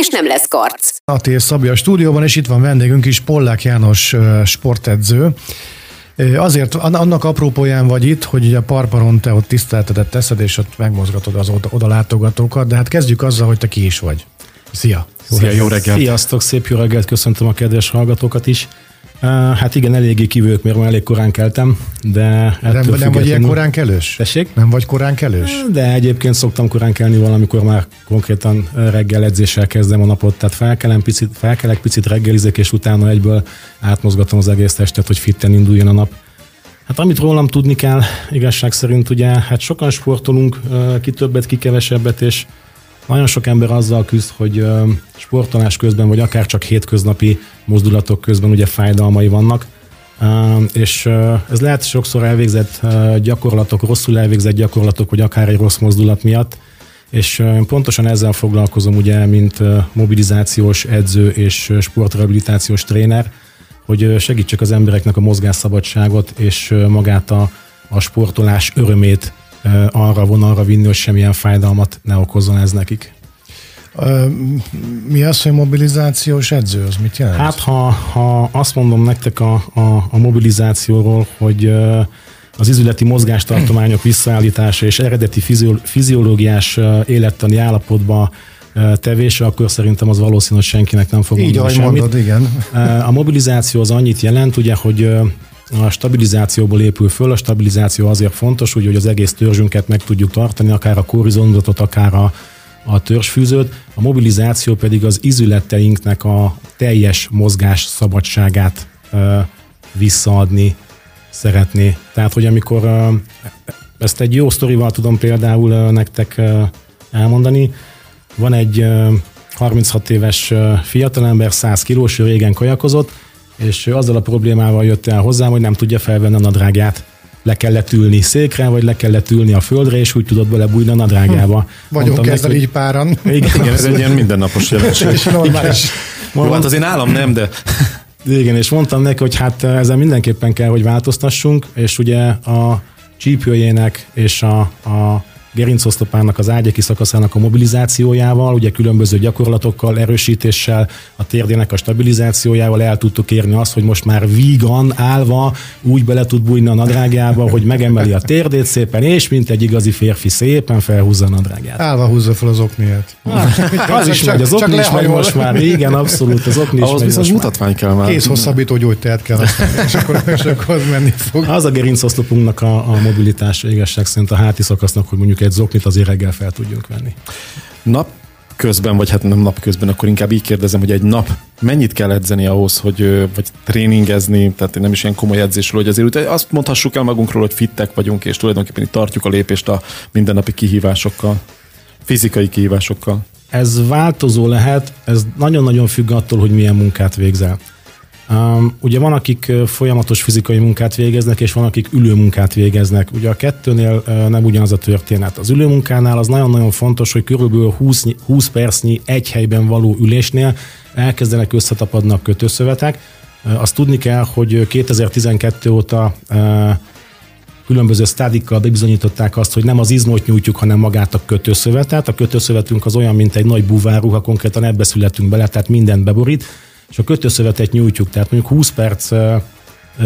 és nem lesz karc. Atér Szabi a stúdióban, és itt van vendégünk is, Pollák János sportedző. Azért annak aprópóján vagy itt, hogy ugye a parparon te ott tiszteltetet teszed, és ott megmozgatod az oda, oda látogatókat, de hát kezdjük azzal, hogy te ki is vagy. Szia! Szia, jó reggelt! Sziasztok, szép jó reggelt, köszöntöm a kedves hallgatókat is. Hát igen, eléggé kívülök, mert már elég korán keltem, de Nem, nem vagy ilyen korán kelős? Tessék? Nem vagy korán kelős? De egyébként szoktam korán kelni valamikor már konkrétan reggel edzéssel kezdem a napot, tehát felkelem picit, felkelek, picit reggelizek, és utána egyből átmozgatom az egész testet, hogy fitten induljon a nap. Hát amit rólam tudni kell, igazság szerint ugye, hát sokan sportolunk, ki többet, ki kevesebbet, és nagyon sok ember azzal küzd, hogy sportolás közben, vagy akár csak hétköznapi mozdulatok közben ugye fájdalmai vannak, és ez lehet sokszor elvégzett gyakorlatok, rosszul elvégzett gyakorlatok, vagy akár egy rossz mozdulat miatt, és pontosan ezzel foglalkozom ugye, mint mobilizációs edző és sportrehabilitációs tréner, hogy segítsek az embereknek a mozgásszabadságot és magát a, a sportolás örömét arra vonalra vinni, hogy semmilyen fájdalmat ne okozzon ez nekik. Mi az, hogy mobilizációs edző? Az mit jelent? Hát, ha, ha azt mondom nektek a, a, a mobilizációról, hogy az izületi mozgástartományok visszaállítása és eredeti fiziológiás élettani állapotba tevése, akkor szerintem az valószínű, hogy senkinek nem fog Így, mondani semmit. mondod, igen. A mobilizáció az annyit jelent, ugye, hogy a stabilizációból épül föl, a stabilizáció azért fontos, úgy, hogy az egész törzsünket meg tudjuk tartani, akár a korizontot, akár a, a törzsfűzőt, a mobilizáció pedig az izületeinknek a teljes mozgás szabadságát ö, visszaadni szeretné. Tehát, hogy amikor ö, ezt egy jó sztorival tudom például ö, nektek ö, elmondani, van egy ö, 36 éves ö, fiatalember, 100 kilós, régen kajakozott, és azzal a problémával jött el hozzám, hogy nem tudja felvenni a nadrágját. Le kellett ülni székre, vagy le kellett ülni a földre, és úgy tudott belebújni a nadrágjába. Vagyunk Mondtam ezzel neki, így páran. Igen, Igen, ez egy ilyen mindennapos jelenség. És normális. Jó, hát az én állam nem, de Igen, és mondtam neki, hogy hát ezen mindenképpen kell, hogy változtassunk, és ugye a csípőjének és a, a gerincoszlopának az ágyeki szakaszának a mobilizációjával, ugye különböző gyakorlatokkal, erősítéssel, a térdének a stabilizációjával el tudtuk érni azt, hogy most már vígan, állva úgy bele tud bújni a nadrágjába, hogy megemeli a térdét szépen, és mint egy igazi férfi szépen felhúzza a nadrágját. Állva húzza fel az okniát. Az is Csak- megy, az okni is megy most már. Igen, abszolút, az okni is ahhoz megy viszont most már. mutatvány kell már. Kész hosszabbító gyógyteát kell használni, és akkor, és akkor az menni fog. Az a gerincoszlopunknak a, a mobilitása igazság szerint a háti szakasznak, hogy mondjuk egy zoknit azért reggel fel tudjunk venni. Nap közben, vagy hát nem nap közben, akkor inkább így kérdezem, hogy egy nap mennyit kell edzeni ahhoz, hogy, vagy tréningezni, tehát nem is ilyen komoly edzésről, hogy azért azt mondhassuk el magunkról, hogy fittek vagyunk, és tulajdonképpen itt tartjuk a lépést a mindennapi kihívásokkal, fizikai kihívásokkal. Ez változó lehet, ez nagyon-nagyon függ attól, hogy milyen munkát végzel. Ugye van, akik folyamatos fizikai munkát végeznek, és van, akik ülőmunkát végeznek. Ugye a kettőnél nem ugyanaz a történet. Az ülőmunkánál az nagyon-nagyon fontos, hogy körülbelül 20, 20 percnyi egy helyben való ülésnél elkezdenek összetapadni a kötőszövetek. Azt tudni kell, hogy 2012 óta különböző stádikkal bebizonyították azt, hogy nem az izmot nyújtjuk, hanem magát a kötőszövetet. A kötőszövetünk az olyan, mint egy nagy búváruha, konkrétan ebbe születünk bele, tehát mindent beborít, és a kötőszövetet nyújtjuk. Tehát mondjuk 20 perc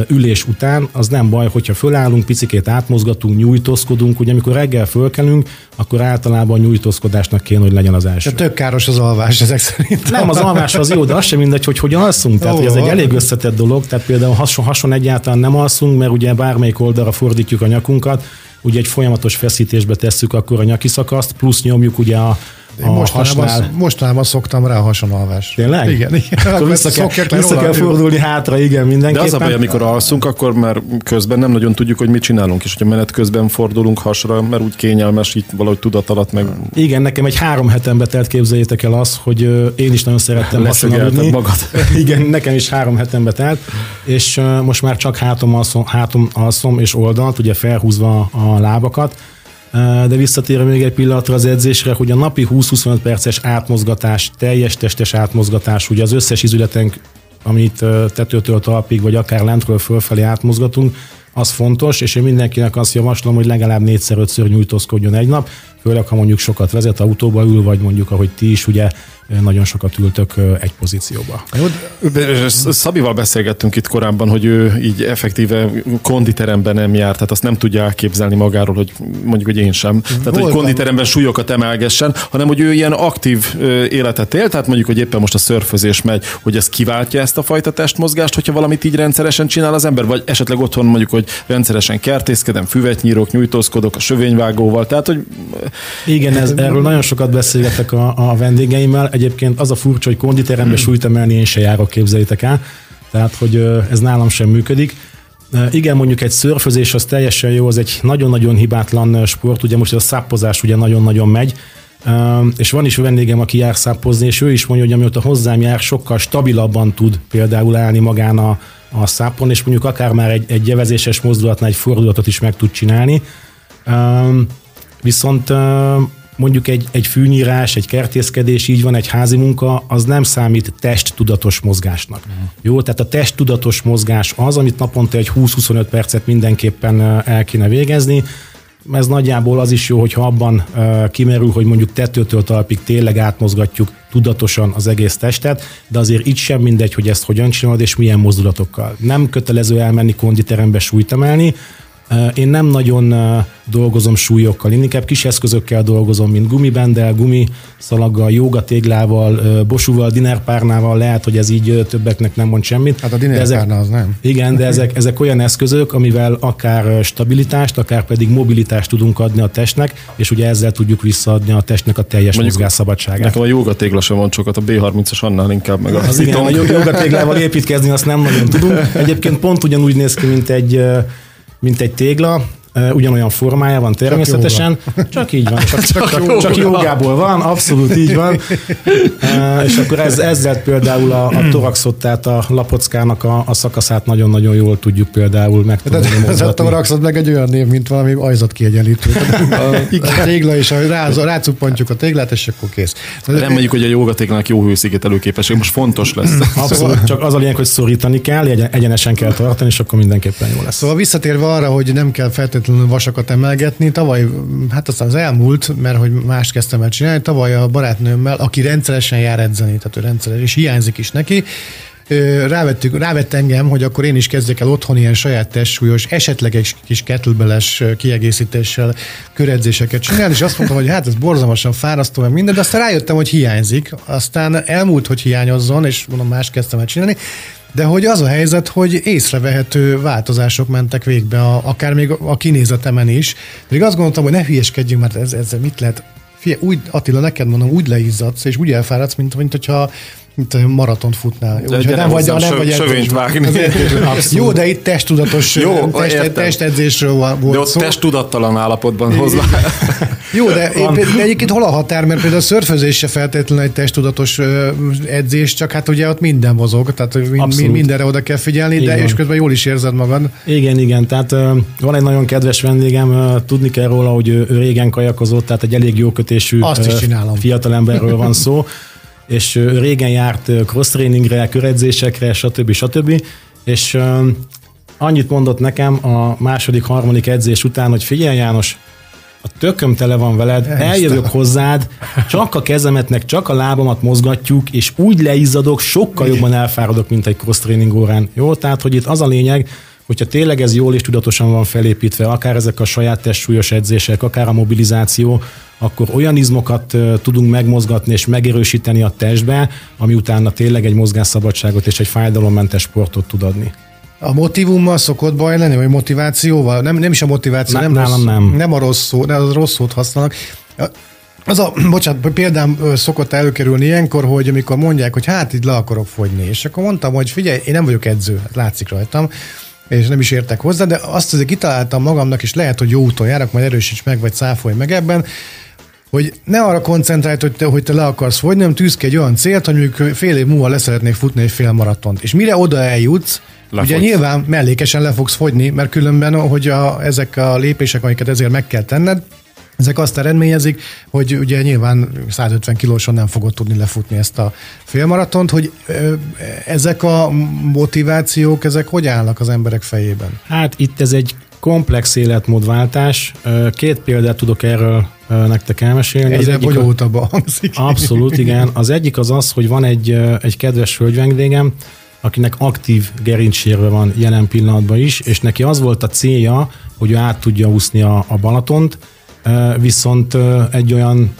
ülés után az nem baj, hogyha fölállunk, picikét átmozgatunk, nyújtózkodunk, ugye amikor reggel fölkelünk, akkor általában a nyújtózkodásnak kéne, hogy legyen az első. Tök káros az alvás ezek szerint. Nem, az alvás az jó, de az sem mindegy, hogy hogyan alszunk. Tehát hogy ez egy elég összetett dolog, tehát például hason, hason egyáltalán nem alszunk, mert ugye bármelyik oldalra fordítjuk a nyakunkat, ugye egy folyamatos feszítésbe tesszük akkor a nyaki szakaszt, plusz nyomjuk ugye a, a mostanában, hasnál. mostanában szoktam rá a hasonalvás. Tényleg? Igen, igen. Akkor vissza kell, vissza róla. kell fordulni hátra, igen, De mindenképpen. az a baj, amikor alszunk, akkor már közben nem nagyon tudjuk, hogy mit csinálunk, és hogyha menet közben fordulunk hasra, mert úgy kényelmes, így valahogy tudat alatt meg Igen, nekem egy három hetembe telt képzeljétek el az, hogy én is nagyon szerettem lassan aludni. magad. Igen, nekem is három hetembe telt, és most már csak hátom alszom, hátom alszom és oldalt, ugye felhúzva a lábakat. De visszatérve még egy pillanatra az edzésre, hogy a napi 20-25 perces átmozgatás, teljes testes átmozgatás, ugye az összes izületenk, amit tetőtől talpig, vagy akár lentről fölfelé átmozgatunk, az fontos, és én mindenkinek azt javaslom, hogy legalább négyszer-ötször nyújtózkodjon egy nap, főleg ha mondjuk sokat vezet, autóba ül, vagy mondjuk ahogy ti is, ugye nagyon sokat ültök egy pozícióba. Szabival beszélgettünk itt korábban, hogy ő így effektíve konditeremben nem jár, tehát azt nem tudja elképzelni magáról, hogy mondjuk, hogy én sem. Tehát, hogy Voltam. konditeremben súlyokat emelgessen, hanem hogy ő ilyen aktív életet él, tehát mondjuk, hogy éppen most a szörfözés megy, hogy ez kiváltja ezt a fajta testmozgást, hogyha valamit így rendszeresen csinál az ember, vagy esetleg otthon mondjuk, hogy rendszeresen kertészkedem, füvet nyírok, nyújtózkodok a sövényvágóval, tehát, hogy Igen, ez, erről nagyon sokat beszélgetek a, a vendégeimmel. Egyébként az a furcsa, hogy konditerembe súlyt emelni én se járok, képzeljétek el. Tehát, hogy ez nálam sem működik. Igen, mondjuk egy szörfözés az teljesen jó, az egy nagyon-nagyon hibátlan sport, ugye most a száppozás ugye nagyon-nagyon megy, és van is vendégem, aki jár szappozni, és ő is mondja, hogy amióta hozzám jár, sokkal stabilabban tud például állni magán a, a szápon, és mondjuk akár már egy, egy jevezéses mozdulatnál egy fordulatot is meg tud csinálni. Viszont mondjuk egy, egy fűnyírás, egy kertészkedés, így van, egy házi munka, az nem számít testtudatos mozgásnak. Mhm. Jó, tehát a testtudatos mozgás az, amit naponta egy 20-25 percet mindenképpen el kéne végezni. Ez nagyjából az is jó, hogyha abban ö, kimerül, hogy mondjuk tetőtől talpig tényleg átmozgatjuk tudatosan az egész testet, de azért itt sem mindegy, hogy ezt hogyan csinálod és milyen mozdulatokkal. Nem kötelező elmenni konditerembe súlyt Én nem nagyon dolgozom súlyokkal, én inkább kis eszközökkel dolgozom, mint gumibendel, gumiszalaggal, jogatéglával, ö, bosúval, dinerpárnával, lehet, hogy ez így többeknek nem mond semmit. Hát a De ezek- dinerpárna az nem. igen, de ezek, ezek olyan eszközök, amivel akár stabilitást, akár pedig mobilitást tudunk adni a testnek, és ugye ezzel tudjuk visszaadni a testnek a teljes Mondjuk mozgásszabadságát. nekem a joga tégla sem van sokat, a B30-as annál inkább meg a Az igen, a jogatéglával építkezni azt nem nagyon tudunk. Egyébként pont ugyanúgy néz ki, mint egy, mint egy tégla, ugyanolyan formája van természetesen, csak, így van, csak, csak, csak, csak jogából van, abszolút így van. És akkor ez, ezzel például a, a toraxot, tehát a lapockának a, a szakaszát nagyon-nagyon jól tudjuk például De megtudni. ez a rakszod meg egy olyan név, mint valami ajzat kiegyenlítő. A tégla, és a rá, rácuppantjuk a téglát, és akkor kész. Mondjuk, hogy a jogatéglának jó hőszigetelő képesség, most fontos lesz. Abszolút, csak az a lényeg, hogy szorítani kell, egyen- egyenesen kell tartani, és akkor mindenképpen jó lesz. Szóval visszatérve arra, hogy nem kell feltétlenül vasakat emelgetni, tavaly, hát aztán az elmúlt, mert hogy mást kezdtem el csinálni, tavaly a barátnőmmel, aki rendszeresen jár edzeni, tehát ő rendszeresen, és hiányzik is neki, rávettük, rávett engem, hogy akkor én is kezdjek el otthon ilyen saját testsúlyos, esetleg egy kis kettlebeles kiegészítéssel köredzéseket csinálni, és azt mondtam, hogy hát ez borzalmasan fárasztó, meg minden, de aztán rájöttem, hogy hiányzik, aztán elmúlt, hogy hiányozzon, és mondom, más kezdtem el csinálni, de hogy az a helyzet, hogy észrevehető változások mentek végbe, a, akár még a kinézetemen is. Még azt gondoltam, hogy ne hülyeskedjünk, mert ez, ez mit lehet. Fie, úgy, Attila, neked mondom, úgy leizzadsz, és úgy elfáradsz, mint, mint hogyha mint a maratont futnál. Jó, hogyha gyere hozzám nem sö- vagy sövényt vágni. Jó, de itt testtudatos Jó, test, testedzésről volt De ott szó. testtudattalan állapotban hozzá. Jó, de, például- de egyébként hol a határ, mert például a szörfözés se feltétlenül egy testtudatos edzés, csak hát ugye ott minden mozog, tehát hogy min, Abszolút. mindenre oda kell figyelni, Így de és közben jól is érzed magad. Igen, igen, tehát van egy nagyon kedves vendégem, tudni kell róla, hogy ő, régen kajakozott, tehát egy elég jó kötésű Azt is csinálom. fiatalemberről van szó, és ő régen járt ö, cross-trainingre, köredzésekre, stb. stb. És annyit mondott nekem a második, harmadik edzés után, hogy figyelj János, a tököm tele van veled, eljövök hozzád, csak a kezemetnek, csak a lábamat mozgatjuk, és úgy leizzadok, sokkal jobban elfáradok, mint egy cross-training órán. Jó, tehát, hogy itt az a lényeg, hogyha tényleg ez jól és tudatosan van felépítve, akár ezek a saját testsúlyos edzések, akár a mobilizáció, akkor olyan izmokat tudunk megmozgatni és megerősíteni a testbe, ami utána tényleg egy mozgásszabadságot és egy fájdalommentes sportot tud adni. A motivummal szokott baj lenni, vagy motivációval? Nem, nem is a motiváció, nem nálam rossz, nem. nem a rossz szó, nem a rossz szót használnak. Az a, bocsánat, példám szokott előkerülni ilyenkor, hogy amikor mondják, hogy hát itt le akarok fogyni, és akkor mondtam, hogy figyelj, én nem vagyok edző, hát látszik rajtam, és nem is értek hozzá, de azt azért kitaláltam magamnak, és lehet, hogy jó úton járok, majd erősíts meg, vagy száfolj meg ebben, hogy ne arra koncentrálj, hogy te, hogy te le akarsz fogyni, nem tűz ki egy olyan célt, hogy mondjuk fél év múlva leszeretnék futni egy fél maratont. És mire oda eljutsz, Lefogysz. Ugye nyilván mellékesen le fogsz fogyni, mert különben, hogy a, ezek a lépések, amiket ezért meg kell tenned, ezek azt eredményezik, hogy ugye nyilván 150 kilóson nem fogod tudni lefutni ezt a félmaratont, hogy ezek a motivációk, ezek hogy állnak az emberek fejében? Hát itt ez egy komplex életmódváltás. Két példát tudok erről nektek elmesélni. Egyre az bonyolultabb hangzik. Abszolút, igen. Az egyik az az, hogy van egy, egy kedves hölgyvendégem, akinek aktív gerincsérve van jelen pillanatban is, és neki az volt a célja, hogy ő át tudja úszni a, a Balatont, viszont egy olyan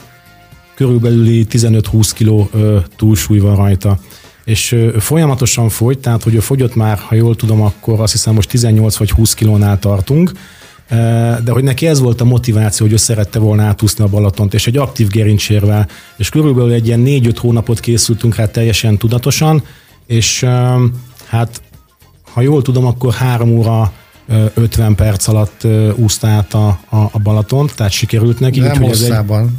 körülbelüli 15-20 kiló túlsúly van rajta. És folyamatosan fogy, tehát hogy ő fogyott már, ha jól tudom, akkor azt hiszem most 18 vagy 20 kilónál tartunk, de hogy neki ez volt a motiváció, hogy ő szerette volna átúszni a Balatont, és egy aktív gerincsérvel, és körülbelül egy ilyen 4-5 hónapot készültünk rá teljesen tudatosan, és hát ha jól tudom, akkor három óra 50 perc alatt úszta át a, a, a Balatont, tehát sikerült neki. Nem hosszában.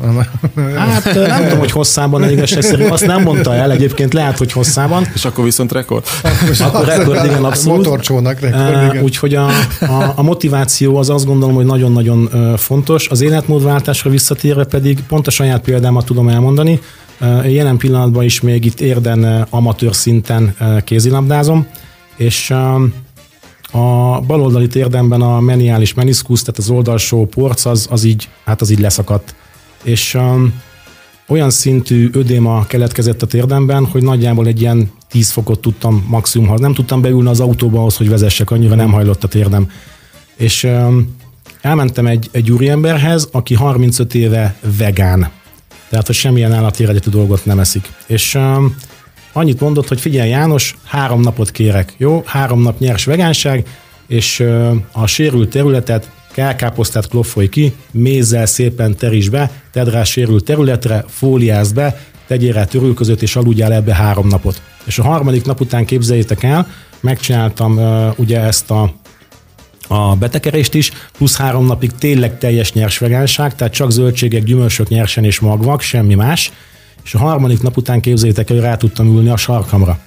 Egy... Hát nem tudom, hogy hosszában, de igazság szerint azt nem mondta el, egyébként lehet, hogy hosszában. És akkor viszont rekord? Akkor rekord, igen, abszolút. Motorcsónak rekord, igen. Úgyhogy a, a, a motiváció az azt gondolom, hogy nagyon-nagyon fontos. Az életmódváltásra visszatérve pedig pont a saját példámat tudom elmondani. Jelen pillanatban is még itt érden amatőr szinten kézilabdázom, és a baloldali térdemben a meniális meniszkusz, tehát az oldalsó porc, az, az, így, hát az így leszakadt. És um, olyan szintű ödéma keletkezett a térdemben, hogy nagyjából egy ilyen 10 fokot tudtam maximum, nem tudtam beülni az autóba ahhoz, hogy vezessek, annyira nem hajlott a térdem. És um, elmentem egy, egy úriemberhez, aki 35 éve vegán. Tehát, hogy semmilyen állati eredetű dolgot nem eszik. És um, annyit mondott, hogy figyelj János, három napot kérek, jó? Három nap nyers vegánság, és a sérült területet kelkáposztát kloffolj ki, mézzel szépen teríts be, tedd rá sérült területre, fóliázd be, tegyél rá törülközött, és aludjál ebbe három napot. És a harmadik nap után képzeljétek el, megcsináltam uh, ugye ezt a a betekerést is, plusz három napig tényleg teljes nyers vegánság, tehát csak zöldségek, gyümölcsök nyersen és magvak, semmi más, és a harmadik nap után képzétek hogy rá tudtam ülni a sarkamra.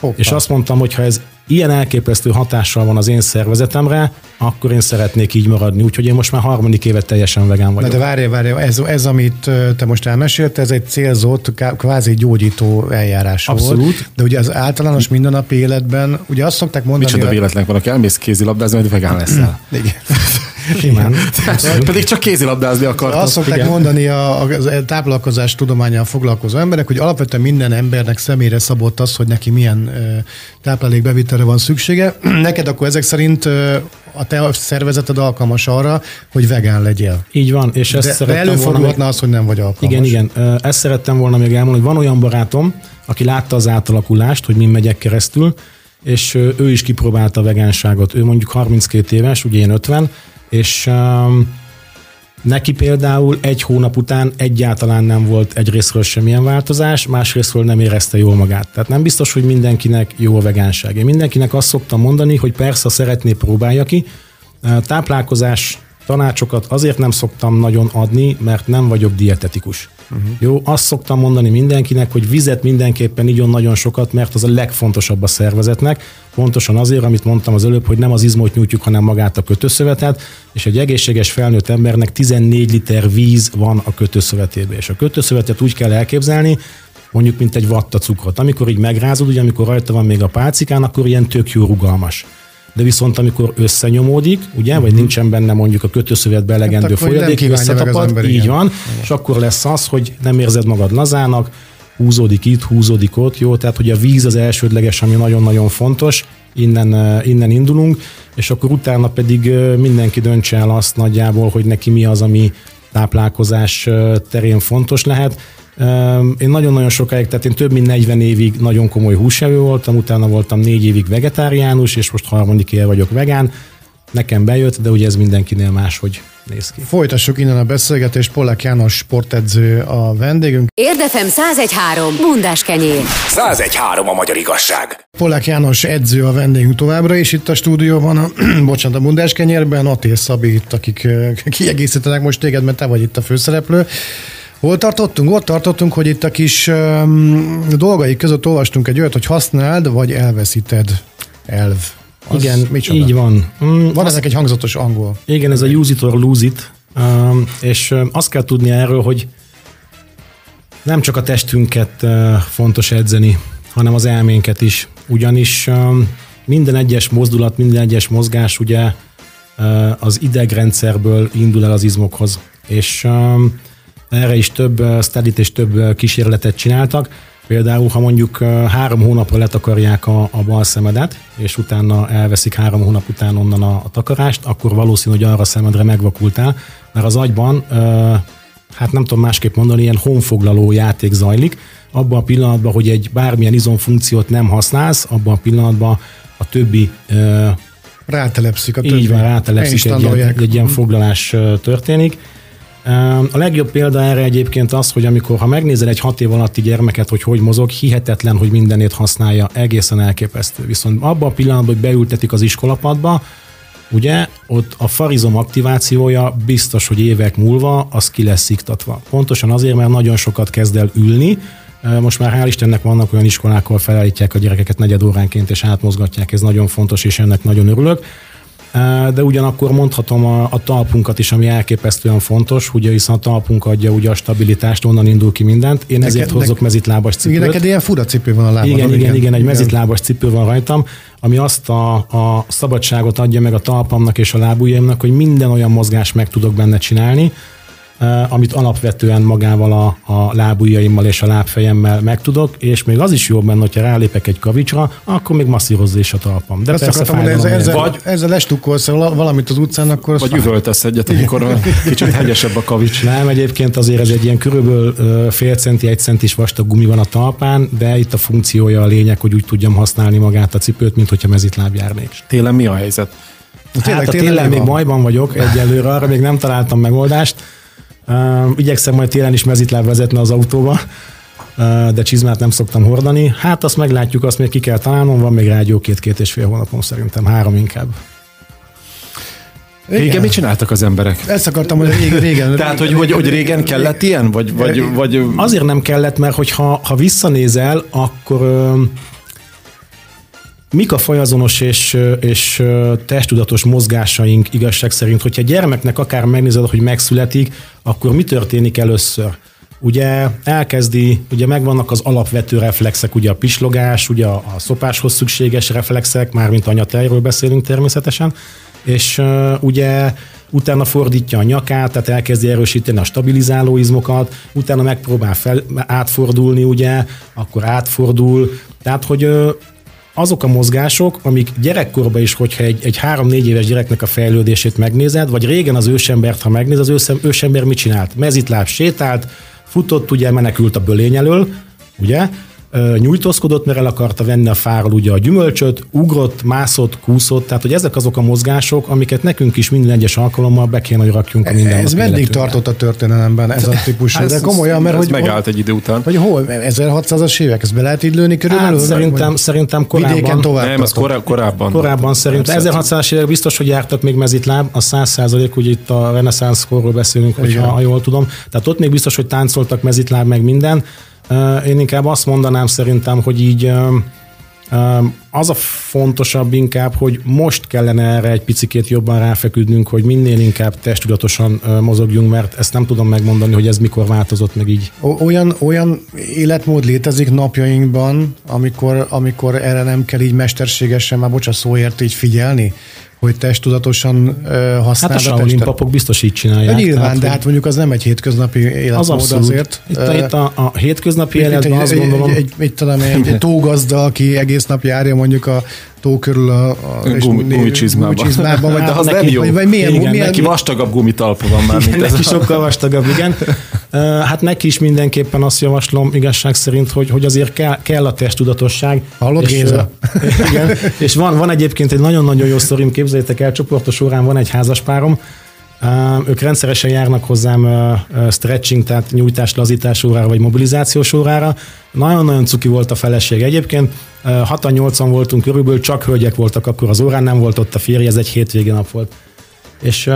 Hoppa. És azt mondtam, hogy ha ez ilyen elképesztő hatással van az én szervezetemre, akkor én szeretnék így maradni. Úgyhogy én most már harmadik évet teljesen vegán vagyok. Na de várj, várj, ez, ez, amit te most elmesélt, ez egy célzott, kvázi gyógyító eljárás Abszolút. volt. De ugye az általános mindennapi életben, ugye azt szokták mondani... Micsoda véletlenek vannak, elmész kézilabdázni, hogy vegán leszel. Igen. Simán. Pedig csak kézilabdázni akartam. Azt szokták Igen. mondani a, a táplálkozás tudományán foglalkozó emberek, hogy alapvetően minden embernek személyre szabott az, hogy neki milyen táplálékbevitelre van szüksége. Neked akkor ezek szerint a te szervezeted alkalmas arra, hogy vegán legyél. Így van, és ezt de, szerettem de előfordulhatna volna, az, hogy nem vagy alkalmas. Igen, igen. Ezt szerettem volna még elmondani, hogy van olyan barátom, aki látta az átalakulást, hogy mi megyek keresztül, és ő is kipróbálta a vegánságot. Ő mondjuk 32 éves, ugye én 50, és um, neki például egy hónap után egyáltalán nem volt egyrésztről semmilyen változás, másrésztről nem érezte jól magát. Tehát nem biztos, hogy mindenkinek jó a vegánság. Én mindenkinek azt szoktam mondani, hogy persze szeretné próbálja ki, táplálkozás tanácsokat azért nem szoktam nagyon adni, mert nem vagyok dietetikus. Uh-huh. Jó, azt szoktam mondani mindenkinek, hogy vizet mindenképpen igyon nagyon sokat, mert az a legfontosabb a szervezetnek. Pontosan azért, amit mondtam az előbb, hogy nem az izmot nyújtjuk, hanem magát a kötőszövetet, és egy egészséges felnőtt embernek 14 liter víz van a kötőszövetében. És a kötőszövetet úgy kell elképzelni, mondjuk, mint egy vatta cukrot. Amikor így megrázod, ugye amikor rajta van még a pálcikán, akkor ilyen tök jó rugalmas de viszont amikor összenyomódik, ugye, uh-huh. vagy mhm. nincsen benne mondjuk a kötőszövetbe elegendő hát folyadék, összetapad, ember, így igen. van, igen. és akkor lesz az, hogy nem érzed magad lazának, húzódik itt, húzódik ott, jó, tehát hogy a víz az elsődleges, ami nagyon-nagyon fontos, innen, innen indulunk, és akkor utána pedig mindenki döntse el azt nagyjából, hogy neki mi az, ami táplálkozás terén fontos lehet. Én nagyon-nagyon sokáig, tehát én több mint 40 évig nagyon komoly húsevő voltam, utána voltam négy évig vegetáriánus, és most harmadik éve vagyok vegán. Nekem bejött, de ugye ez mindenkinél más, hogy néz ki. Folytassuk innen a beszélgetést. Pollák János sportedző a vendégünk. Érdefem 1013. Bundás kenyér. 1013 a magyar igazság. Pollák János edző a vendégünk továbbra is itt a stúdióban, a, bocsánat, a Bundás kenyérben, Attil Szabi itt, akik kiegészítenek most téged, mert te vagy itt a főszereplő. Hol tartottunk? Ott tartottunk, hogy itt a kis um, dolgai között olvastunk egy olyat, hogy használd, vagy elveszíted elv. Az Igen, micsoda? így van. Mm, Van ezek egy hangzatos angol. Igen, ez a use it or lose it, um, és um, azt kell tudni erről, hogy nem csak a testünket uh, fontos edzeni, hanem az elménket is. Ugyanis um, minden egyes mozdulat, minden egyes mozgás ugye uh, az idegrendszerből indul el az izmokhoz. És um, erre is több uh, study és több uh, kísérletet csináltak. Például, ha mondjuk uh, három hónapra letakarják a, a bal szemedet, és utána elveszik három hónap után onnan a, a takarást, akkor valószínű, hogy arra a szemedre megvakultál, mert az agyban, hát nem tudom másképp mondani, ilyen honfoglaló játék zajlik. Abban a pillanatban, hogy egy bármilyen izomfunkciót nem használsz, abban a pillanatban a többi Rátelepszik a többi. így van, rátelepszik, egy ilyen, egy ilyen foglalás ö, történik. A legjobb példa erre egyébként az, hogy amikor ha megnézel egy hat év alatti gyermeket, hogy hogy mozog, hihetetlen, hogy mindenét használja, egészen elképesztő. Viszont abban a pillanatban, hogy beültetik az iskolapadba, ugye, ott a farizom aktivációja biztos, hogy évek múlva az ki lesz iktatva. Pontosan azért, mert nagyon sokat kezd el ülni, most már hál' Istennek vannak olyan iskolák, ahol felállítják a gyerekeket negyed óránként, és átmozgatják, ez nagyon fontos, és ennek nagyon örülök. De ugyanakkor mondhatom a, a talpunkat is, ami elképesztően fontos, ugye hiszen a talpunk adja ugye a stabilitást, onnan indul ki mindent. Én ezért Neked- hozok mezitlábas Igen, cipőt. neked ilyen fura cipő van a lábadon. Igen, igen, igen, egy mezitlábas cipő van rajtam, ami azt a, a szabadságot adja meg a talpamnak és a lábujjaimnak, hogy minden olyan mozgást meg tudok benne csinálni, amit alapvetően magával a, a lábujjaimmal és a lábfejemmel meg tudok, és még az is jó benne, hogyha rálépek egy kavicsra, akkor még masszírozza is a talpam. De Ezt persze akartam ezzel, ezzel, vagy, ezzel lestukkolsz valamit az utcán, akkor az Vagy fáj. üvöltesz egyet, amikor kicsit hegyesebb a kavics. Nem, egyébként azért ez egy ilyen körülbelül fél centi, egy centis vastag gumi van a talpán, de itt a funkciója a lényeg, hogy úgy tudjam használni magát a cipőt, mint hogyha mezitláb járnék. Télen mi a helyzet? Tényleg, hát a tényleg télen mi még bajban vagyok egyelőre, arra még nem találtam megoldást. Igyekszem majd télen is mezitláb vezetni az autóba, de csizmát nem szoktam hordani. Hát azt meglátjuk, azt még ki kell találnom, van még rá egy jó két-két és fél hónapom szerintem, három inkább. Régen mit csináltak az emberek? Ezt akartam, hogy régen. régen Tehát, hogy, hogy, hogy régen kellett ilyen? Vagy, vagy, vagy Azért nem kellett, mert hogyha ha visszanézel, akkor ö, mik a fajazonos és, és testtudatos mozgásaink igazság szerint? Hogyha gyermeknek akár megnézed, hogy megszületik, akkor mi történik először? Ugye elkezdi, ugye megvannak az alapvető reflexek, ugye a pislogás, ugye a, szopáshoz szükséges reflexek, mármint anyatejről beszélünk természetesen, és ugye utána fordítja a nyakát, tehát elkezdi erősíteni a stabilizáló izmokat, utána megpróbál fel, átfordulni, ugye, akkor átfordul, tehát hogy azok a mozgások, amik gyerekkorban is, hogyha egy, egy három-négy éves gyereknek a fejlődését megnézed, vagy régen az ősembert, ha megnézed, az őszem, ősember mit csinált? Mezitláb sétált, futott, ugye menekült a bölény elől, ugye? Nyújtózkodott, mert el akarta venni a fáról ugye a gyümölcsöt, ugrott, mászott, kúszott, tehát hogy ezek azok a mozgások, amiket nekünk is minden egyes alkalommal be kéne, hogy rakjunk a minden Ez meddig tartott a történelemben, ez a típusú? De komolyan, mert ez hogy... megállt egy idő után. Hogy hol? 1600-as évek? Ezt be lehet így lőni körülbelül? Hát, szerintem, vagy szerintem Vidéken korábban, tovább Nem, ez korá, korábban. Korábban szerintem. Nem 1600-as évek biztos, hogy jártak még mezitláb, a 100 százalék, ugye itt a reneszánsz korról beszélünk, hogyha, ha jól tudom. Tehát ott még biztos, hogy táncoltak mezitláb, meg minden. Én inkább azt mondanám szerintem, hogy így az a fontosabb inkább, hogy most kellene erre egy picikét jobban ráfeküdnünk, hogy minél inkább testudatosan mozogjunk, mert ezt nem tudom megmondani, hogy ez mikor változott meg így. Olyan, olyan életmód létezik napjainkban, amikor, amikor erre nem kell így mesterségesen, már bocsánat szóért így figyelni, hogy testtudatosan uh, Hát használd a Shaolin papok biztos így csinálják. nyilván, tehát, de hát mondjuk az nem egy hétköznapi életmód az abszolút. azért. Itt, a, Ö, itt a, a hétköznapi életben egy, azt egy, gondolom, egy, egy, mit tudom, én, egy, egy tógazda, aki egész nap járja mondjuk a tó körül a, a Gumi, gumicsizmában. gumicsizmában, vagy, De az neki- nem jó. vagy, vagy milyen, Igen, milyen, Neki vastagabb gumitalpa van már, ez. neki a- sokkal vastagabb, igen. Hát neki is mindenképpen azt javaslom igazság szerint, hogy, hogy azért kell, kell a testtudatosság. Hallod, és, Géza? Igen, és van, van egyébként egy nagyon-nagyon jó sztorim, képzeljétek el, csoportos órán van egy házaspárom, Ők rendszeresen járnak hozzám stretching, tehát nyújtás, lazítás órára, vagy mobilizációs órára. Nagyon-nagyon cuki volt a feleség. Egyébként 6-8-an voltunk körülbelül, csak hölgyek voltak akkor az órán, nem volt ott a férje, ez egy hétvégi nap volt. És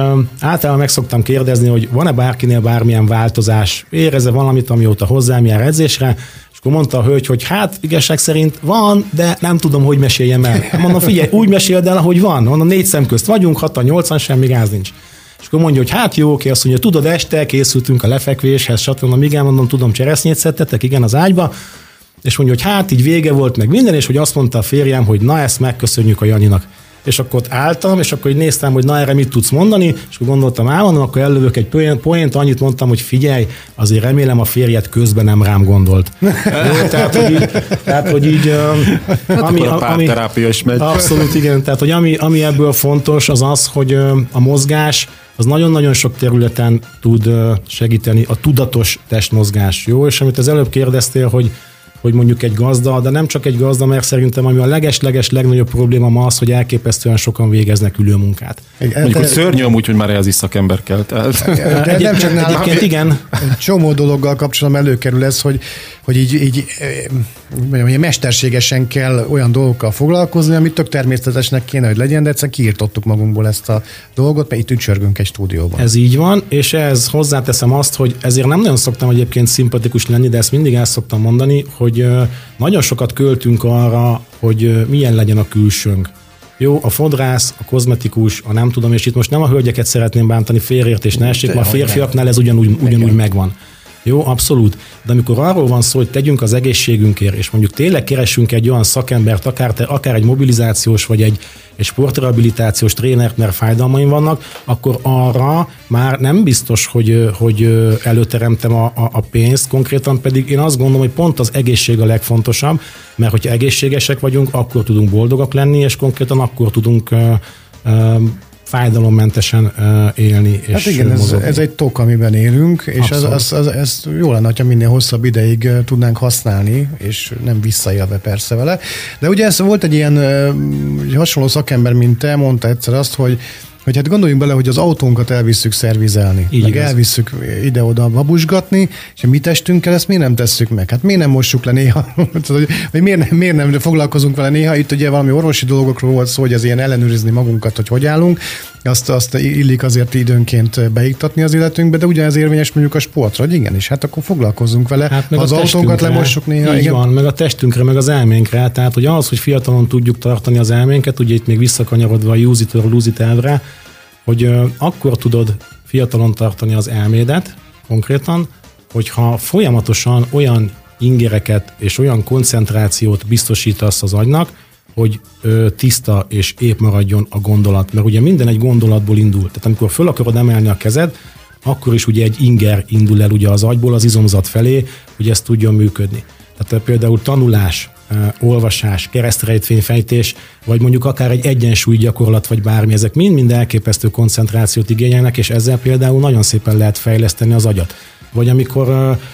általában meg szoktam kérdezni, hogy van-e bárkinél bármilyen változás, éreze valamit, amióta hozzám jár edzésre, és akkor mondta a hölgy, hogy hát igazság szerint van, de nem tudom, hogy meséljem el. Mondom, figyelj, úgy meséld el, ahogy van. Mondom, négy szem közt vagyunk, hatan, nyolcan, semmi gáz nincs. És akkor mondja, hogy hát jó, oké, azt mondja, tudod, este készültünk a lefekvéshez, stb. Igen, mondom, tudom, cseresznyét szedtetek, igen, az ágyba. És mondja, hogy hát így vége volt, meg minden, és hogy azt mondta a férjem, hogy na ezt megköszönjük a Janinak és akkor ott álltam, és akkor így néztem, hogy na erre mit tudsz mondani, és akkor gondoltam, elmondom, akkor elővök egy poént, annyit mondtam, hogy figyelj, azért remélem a férjed közben nem rám gondolt. Jó, tehát, hogy így, tehát, hogy így hát ami, a ami, is megy. Abszolút igen, tehát hogy ami, ami ebből fontos, az az, hogy a mozgás, az nagyon-nagyon sok területen tud segíteni, a tudatos testmozgás, jó? És amit az előbb kérdeztél, hogy hogy mondjuk egy gazda, de nem csak egy gazda, mert szerintem ami a leges-leges legnagyobb probléma ma az, hogy elképesztően sokan végeznek ülőmunkát. Mondjuk, hogy szörnyű amúgy, hogy már ez is szakember kell. Tehát. De nem csak nálam, egyébként igen. Egy csomó dologgal kapcsolatban előkerül ez, hogy, hogy így, így mondjam, mesterségesen kell olyan dolgokkal foglalkozni, amit tök természetesnek kéne, hogy legyen, de egyszerűen kiirtottuk magunkból ezt a dolgot, mert itt ücsörgünk egy stúdióban. Ez így van, és ez hozzáteszem azt, hogy ezért nem nagyon szoktam egyébként szimpatikus lenni, de ezt mindig el szoktam mondani, hogy nagyon sokat költünk arra, hogy milyen legyen a külsőnk. Jó, a fodrász, a kozmetikus, a nem tudom, és itt most nem a hölgyeket szeretném bántani, félreértés ne essék, mert a férfiaknál ez ugyanúgy, ugyanúgy megvan. Jó, abszolút. De amikor arról van szó, hogy tegyünk az egészségünkért, és mondjuk tényleg keresünk egy olyan szakembert, akár, te, akár egy mobilizációs, vagy egy, egy sportrehabilitációs trénert, mert fájdalmaim vannak, akkor arra már nem biztos, hogy, hogy előteremtem a, a, a pénzt, konkrétan pedig én azt gondolom, hogy pont az egészség a legfontosabb, mert hogyha egészségesek vagyunk, akkor tudunk boldogak lenni, és konkrétan akkor tudunk fájdalommentesen élni. És hát igen, ez, ez egy tok, amiben élünk, és az, az, az, ez jó lenne, ha minél hosszabb ideig tudnánk használni, és nem visszaélve persze vele. De ugye ez volt egy ilyen hasonló szakember, mint te, mondta egyszer azt, hogy hogy hát gondoljunk bele, hogy az autónkat elvisszük szervizelni, Így meg igaz. elvisszük ide-oda babusgatni, és a mi testünkkel ezt miért nem tesszük meg? Hát miért nem mossuk le néha? vagy miért nem, miért nem foglalkozunk vele néha? Itt ugye valami orvosi dolgokról volt szó, hogy az ilyen ellenőrizni magunkat, hogy hogy állunk. Azt, azt illik azért időnként beiktatni az életünkbe, de ugye ez érvényes mondjuk a sportra, hogy igenis, hát akkor foglalkozzunk vele. Hát meg az autónkat lemossuk néha. Így igen. van, meg a testünkre, meg az elménkre. Tehát, hogy az, hogy fiatalon tudjuk tartani az elménket, ugye itt még visszakanyarodva a use it or lose it elvre, hogy akkor tudod fiatalon tartani az elmédet konkrétan, hogyha folyamatosan olyan ingereket és olyan koncentrációt biztosítasz az agynak, hogy tiszta és épp maradjon a gondolat. Mert ugye minden egy gondolatból indul. Tehát amikor föl akarod emelni a kezed, akkor is ugye egy inger indul el ugye az agyból az izomzat felé, hogy ez tudjon működni. Tehát például tanulás, olvasás, keresztrejtvényfejtés, vagy mondjuk akár egy egyensúly gyakorlat, vagy bármi, ezek mind-mind elképesztő koncentrációt igényelnek, és ezzel például nagyon szépen lehet fejleszteni az agyat. Vagy amikor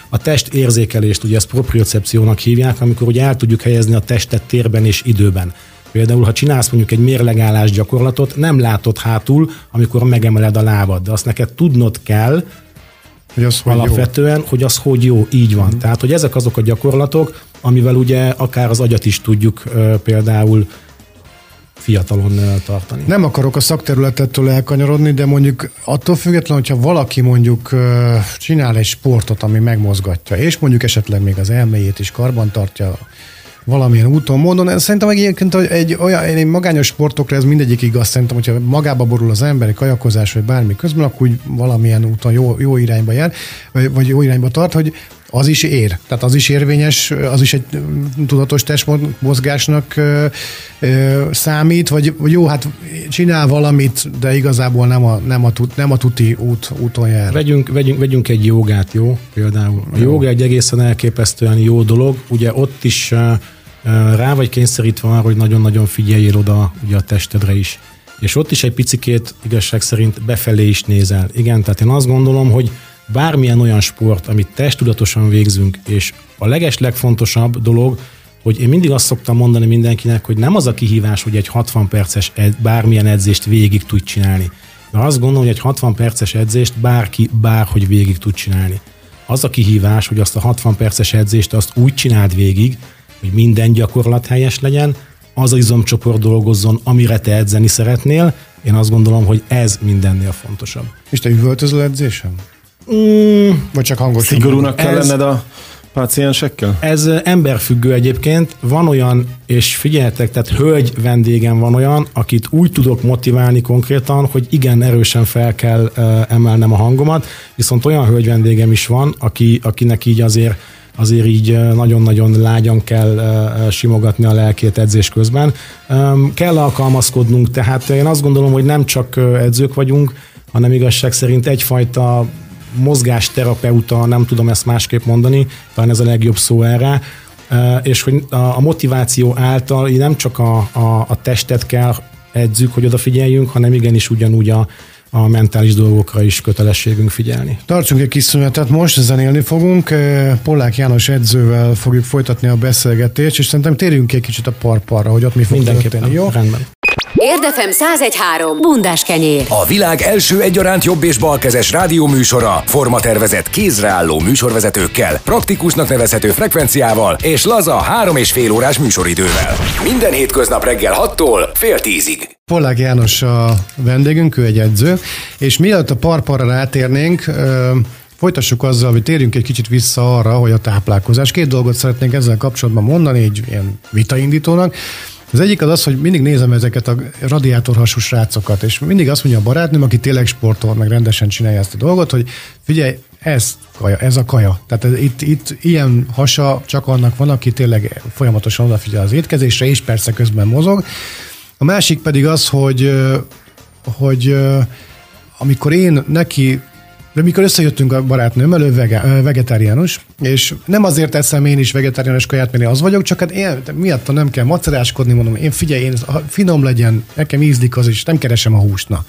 a test érzékelést, ugye ezt propriocepciónak hívják, amikor ugye el tudjuk helyezni a testet térben és időben. Például, ha csinálsz mondjuk egy mérlegállás gyakorlatot, nem látod hátul, amikor megemeled a lábad, de azt neked tudnod kell, hogy az hogy alapvetően, jó. hogy az hogy jó, így van. Mm. Tehát, hogy ezek azok a gyakorlatok, amivel ugye akár az agyat is tudjuk például fiatalon tartani. Nem akarok a szakterületettől elkanyarodni, de mondjuk attól függetlenül, hogyha valaki mondjuk csinál egy sportot, ami megmozgatja, és mondjuk esetleg még az elméjét is karbantartja, valamilyen úton, módon. Szerintem egyébként egy olyan egy magányos sportokra ez mindegyik igaz. Szerintem, hogyha magába borul az emberi kajakozás, vagy bármi közben, akkor úgy valamilyen úton jó, jó irányba jár, vagy jó irányba tart, hogy az is ér. Tehát az is érvényes, az is egy tudatos testmozgásnak számít, vagy, jó, hát csinál valamit, de igazából nem a, nem a, nem a tuti út, úton jár. Vegyünk, vegyünk, vegyünk egy jogát, jó? Például. A joga egy egészen elképesztően jó dolog. Ugye ott is rá vagy kényszerítve arra, hogy nagyon-nagyon figyeljél oda ugye a testedre is. És ott is egy picikét igazság szerint befelé is nézel. Igen, tehát én azt gondolom, hogy bármilyen olyan sport, amit testudatosan végzünk, és a leges legfontosabb dolog, hogy én mindig azt szoktam mondani mindenkinek, hogy nem az a kihívás, hogy egy 60 perces ed, bármilyen edzést végig tud csinálni. De azt gondolom, hogy egy 60 perces edzést bárki bárhogy végig tud csinálni. Az a kihívás, hogy azt a 60 perces edzést azt úgy csináld végig, hogy minden gyakorlat helyes legyen, az a izomcsoport dolgozzon, amire te edzeni szeretnél. Én azt gondolom, hogy ez mindennél fontosabb. És te üvöltözöl edzésem? Mm, Vagy csak hangosan? Szigorúnak kell Ez- lenned a páciensekkel? Ez emberfüggő egyébként. Van olyan, és figyeljetek, tehát hölgy vendégem van olyan, akit úgy tudok motiválni konkrétan, hogy igen, erősen fel kell emelnem a hangomat, viszont olyan hölgy vendégem is van, aki, akinek így azért azért így nagyon-nagyon lágyan kell simogatni a lelkét edzés közben. Kell alkalmazkodnunk, tehát én azt gondolom, hogy nem csak edzők vagyunk, hanem igazság szerint egyfajta mozgásterapeuta, nem tudom ezt másképp mondani, talán ez a legjobb szó erre, Eh, és hogy a motiváció által nem csak a, a, a testet kell edzük, hogy odafigyeljünk, hanem igenis ugyanúgy a, a mentális dolgokra is kötelességünk figyelni. Tartsunk egy kis szünetet most, zenélni fogunk. Eh, Pollák János edzővel fogjuk folytatni a beszélgetést, és szerintem térjünk ki egy kicsit a parparra, hogy ott mi fog Mindenképpen. történni, jó? Rendben. Érdefem 1013. Bundás kenyér. A világ első egyaránt jobb és balkezes rádióműsora, formatervezett kézreálló műsorvezetőkkel, praktikusnak nevezhető frekvenciával és laza három és fél órás műsoridővel. Minden hétköznap reggel 6-tól fél tízig. Pollák János a vendégünk, ő egy edző, és mielőtt a parparra rátérnénk, ö, folytassuk azzal, hogy térjünk egy kicsit vissza arra, hogy a táplálkozás. Két dolgot szeretnék ezzel kapcsolatban mondani, egy ilyen vitaindítónak. Az egyik az az, hogy mindig nézem ezeket a radiátorhasú srácokat, és mindig azt mondja a barátnőm, aki tényleg sportol, meg rendesen csinálja ezt a dolgot, hogy figyelj, ez kaja, ez a kaja. Tehát ez, itt, itt ilyen hasa csak annak van, aki tényleg folyamatosan odafigyel az étkezésre, és persze közben mozog. A másik pedig az, hogy, hogy amikor én neki de mikor összejöttünk a barátnőmmel, ő vege, vegetáriánus, és nem azért eszem én is vegetáriánus kaját, mert én az vagyok, csak hát én miatta nem kell maceráskodni, mondom, én figyelj, én finom legyen, nekem ízlik az, és nem keresem a húst. Na.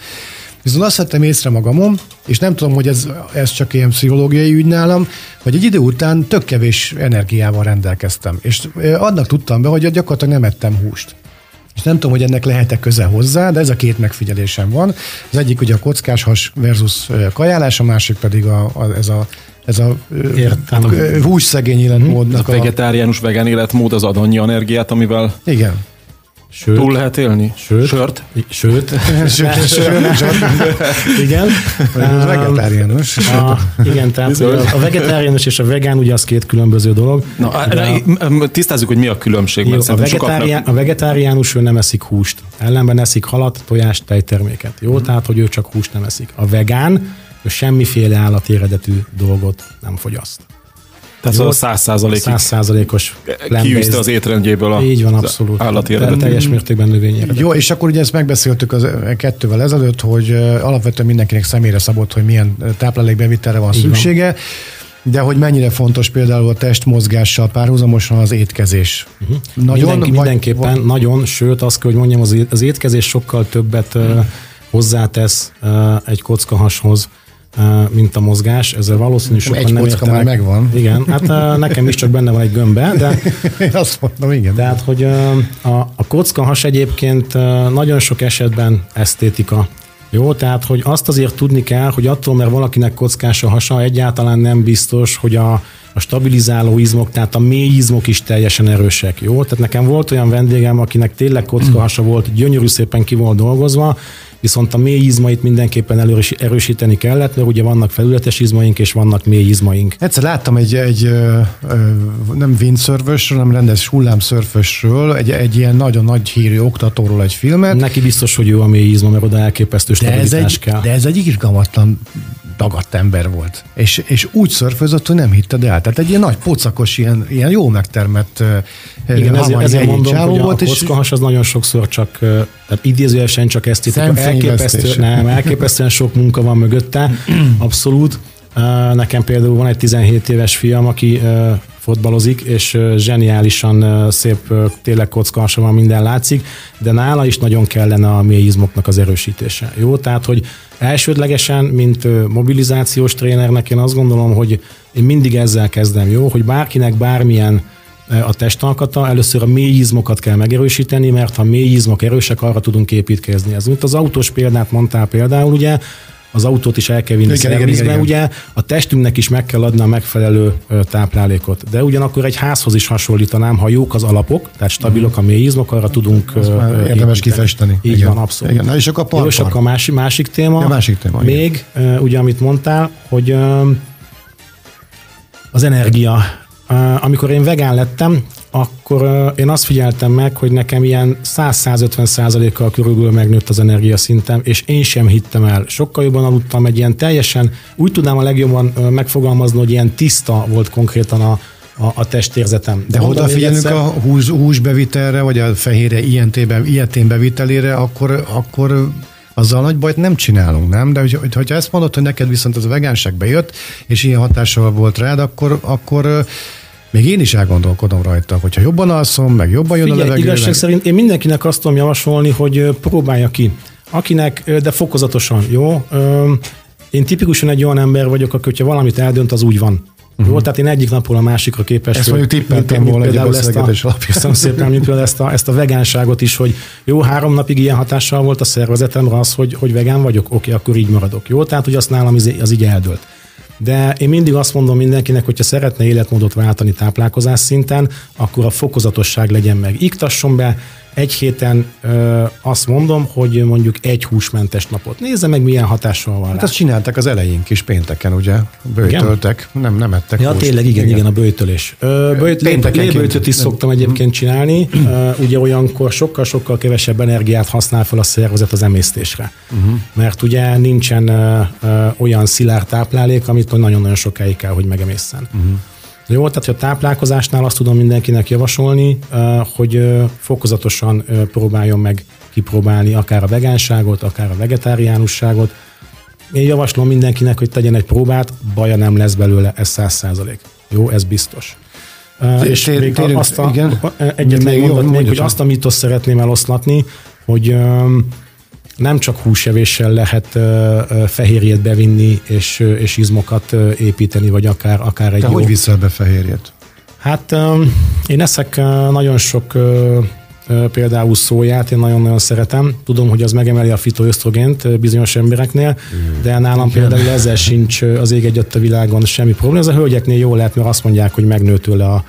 Viszont azt vettem észre magamon, és nem tudom, hogy ez, ez csak ilyen pszichológiai ügy nálam, hogy egy idő után tök kevés energiával rendelkeztem. És annak tudtam be, hogy gyakorlatilag nem ettem húst. És nem tudom, hogy ennek lehet-e köze hozzá, de ez a két megfigyelésem van. Az egyik ugye a kockás has versus kajálás, a másik pedig a, a, ez a ez a Értem. ö, hússzegény életmódnak A vegetáriánus vegán életmód az ad annyi energiát, amivel Igen. Sőt, túl lehet élni? Sőt. Sört? Sőt, Sőt, sőt, sőt, igen. ez vegetáriánus. A, igen, tehát Bizony. a vegetáriánus és a vegán ugye az két különböző dolog. Na, De a- tisztázzuk, hogy mi a különbség. Jó, a, vegetárián, a vegetáriánus ő nem eszik húst. Ellenben eszik halat, tojást, tejterméket. Jó, Mhm. tehát, hogy ő csak húst nem eszik. A vegán, ő semmiféle állati eredetű dolgot nem fogyaszt. Tehát Jó, száz Százszázalékos kiűzte az étrendjéből a Így van, abszolút. állati De eredetű. Teljes mértékben növény eredetű. Jó, és akkor ugye ezt megbeszéltük az ö, kettővel ezelőtt, hogy ö, alapvetően mindenkinek személyre szabott, hogy milyen ö, táplálékbevitelre van Így van. szüksége, de hogy mennyire fontos például a testmozgással párhuzamosan az étkezés. Uh-huh. Mindenki, mindenképpen, vagy, nagyon, sőt azt kell, hogy mondjam, az, étkezés sokkal többet uh, hozzátesz uh, egy kockahashoz, uh, mint a mozgás. Ezzel valószínű sokan Egy nem értenek. már megvan. Igen, hát nekem is csak benne van egy gömbbe, de Én azt mondom, igen. Tehát, hogy a, a kockahas egyébként nagyon sok esetben esztétika. Jó, tehát, hogy azt azért tudni kell, hogy attól, mert valakinek kockás a hasa, egyáltalán nem biztos, hogy a, a stabilizáló izmok, tehát a mély izmok is teljesen erősek. Jó, tehát nekem volt olyan vendégem, akinek tényleg kockahasa volt, gyönyörű szépen ki volt dolgozva, viszont a mély izmait mindenképpen erős, erősíteni kellett, mert ugye vannak felületes izmaink, és vannak mély izmaink. Egyszer láttam egy, egy ö, ö, nem windsurfösről, hanem rendes hullámszörfösről, egy, egy ilyen nagyon nagy hírű oktatóról egy filmet, Neki biztos, hogy jó a mély izma, mert oda elképesztő de ez, egy, kell. de ez egy irgalmatlan dagadt ember volt. És, és úgy szörfözött, hogy nem hitted el. Tehát egy ilyen nagy pocakos, ilyen, ilyen jó megtermett Igen, ezért, ezért mondom, hogy a, volt, a és kockahas az nagyon sokszor csak, tehát idézőjelesen csak esztétika. Elképesztő, nem, elképesztően sok munka van mögötte, abszolút. Nekem például van egy 17 éves fiam, aki fotbalozik, és zseniálisan szép, tényleg kockahasa van, minden látszik, de nála is nagyon kellene a mély izmoknak az erősítése. Jó, tehát, hogy elsődlegesen, mint mobilizációs trénernek én azt gondolom, hogy én mindig ezzel kezdem, jó, hogy bárkinek bármilyen a testalkata. Először a mély izmokat kell megerősíteni, mert ha mély izmok erősek, arra tudunk építkezni. Ez mint az autós példát mondtál például, ugye, az autót is el kell vinni Igen, igen, igen, igen. ugye a testünknek is meg kell adni a megfelelő táplálékot. De ugyanakkor egy házhoz is hasonlítanám, ha jók az alapok, tehát stabilok a mély izmok, arra tudunk Azt már érdemes építeni. kifesteni. Így Igen. van, abszolút. Igen. Na és akkor a Jó, és akkor a másik, másik téma. Ja, másik téma, igen. Még, ö, ugye, amit mondtál, hogy az energia. Amikor én vegán lettem, akkor én azt figyeltem meg, hogy nekem ilyen 100-150 százalékkal körülbelül megnőtt az energiaszintem, és én sem hittem el. Sokkal jobban aludtam, egy ilyen teljesen, úgy tudnám a legjobban megfogalmazni, hogy ilyen tiszta volt konkrétan a, a, a testérzetem. De ha odafigyelünk egyszer, a hús, húsbevitelre, vagy a fehérje ilyetében, ilyetén bevitelére, akkor, akkor azzal nagy bajt nem csinálunk, nem? De hogy, hogyha ezt mondod, hogy neked viszont az a vegánság bejött, és ilyen hatással volt rád, akkor, akkor még én is elgondolkodom rajta, hogyha jobban alszom, meg jobban jön a Figyelj, levegő. igazság meg... szerint én mindenkinek azt tudom javasolni, hogy próbálja ki. Akinek, de fokozatosan, jó? Én tipikusan egy olyan ember vagyok, aki, hogyha valamit eldönt, az úgy van. Uh-huh. Jó, tehát én egyik napról a másikra képes. Ezt mondjuk tippeltem volna egy a, beszélgetés alapján. Köszönöm szépen, mint például ezt a, ezt a vegánságot is, hogy jó, három napig ilyen hatással volt a szervezetemre az, hogy, hogy vegán vagyok, oké, akkor így maradok. Jó, tehát hogy azt nálam az, az így eldőlt. De én mindig azt mondom mindenkinek, hogyha szeretne életmódot váltani táplálkozás szinten, akkor a fokozatosság legyen meg. Iktasson be egy héten ö, azt mondom, hogy mondjuk egy húsmentes napot. Nézze meg, milyen hatással van Hát rá. azt csináltak az elején kis pénteken, ugye? Bőjtöltek, nem, nem ettek Ja, húst. tényleg, igen, igen, a böjtölés. Ö, Böjt, lé- Péntekenként. léböjtöt is szoktam egyébként csinálni. Ö, Ugye olyankor sokkal-sokkal kevesebb energiát használ fel a szervezet az emésztésre. Mert ugye nincsen ö, ö, olyan szilárd táplálék, amit nagyon-nagyon sokáig kell, hogy megemészen. Jó, tehát a táplálkozásnál azt tudom mindenkinek javasolni, hogy fokozatosan próbáljon meg kipróbálni akár a vegánságot, akár a vegetáriánusságot, én javaslom mindenkinek, hogy tegyen egy próbát, baja nem lesz belőle, ez száz százalék. Jó, ez biztos. És még azt a, igen. egyet Még még jó, mondat még, hogy azt a mitosz szeretném eloszlatni, hogy nem csak húsevéssel lehet fehérjét bevinni és, és izmokat építeni, vagy akár, akár egy Te jó... hogy viszel be fehérjét? Hát én eszek nagyon sok például szóját, én nagyon-nagyon szeretem. Tudom, hogy az megemeli a fitoösztrogént bizonyos embereknél, de nálam például ezzel sincs az ég egyet a világon semmi probléma. Ez a hölgyeknél jó lehet, mert azt mondják, hogy megnő tőle a,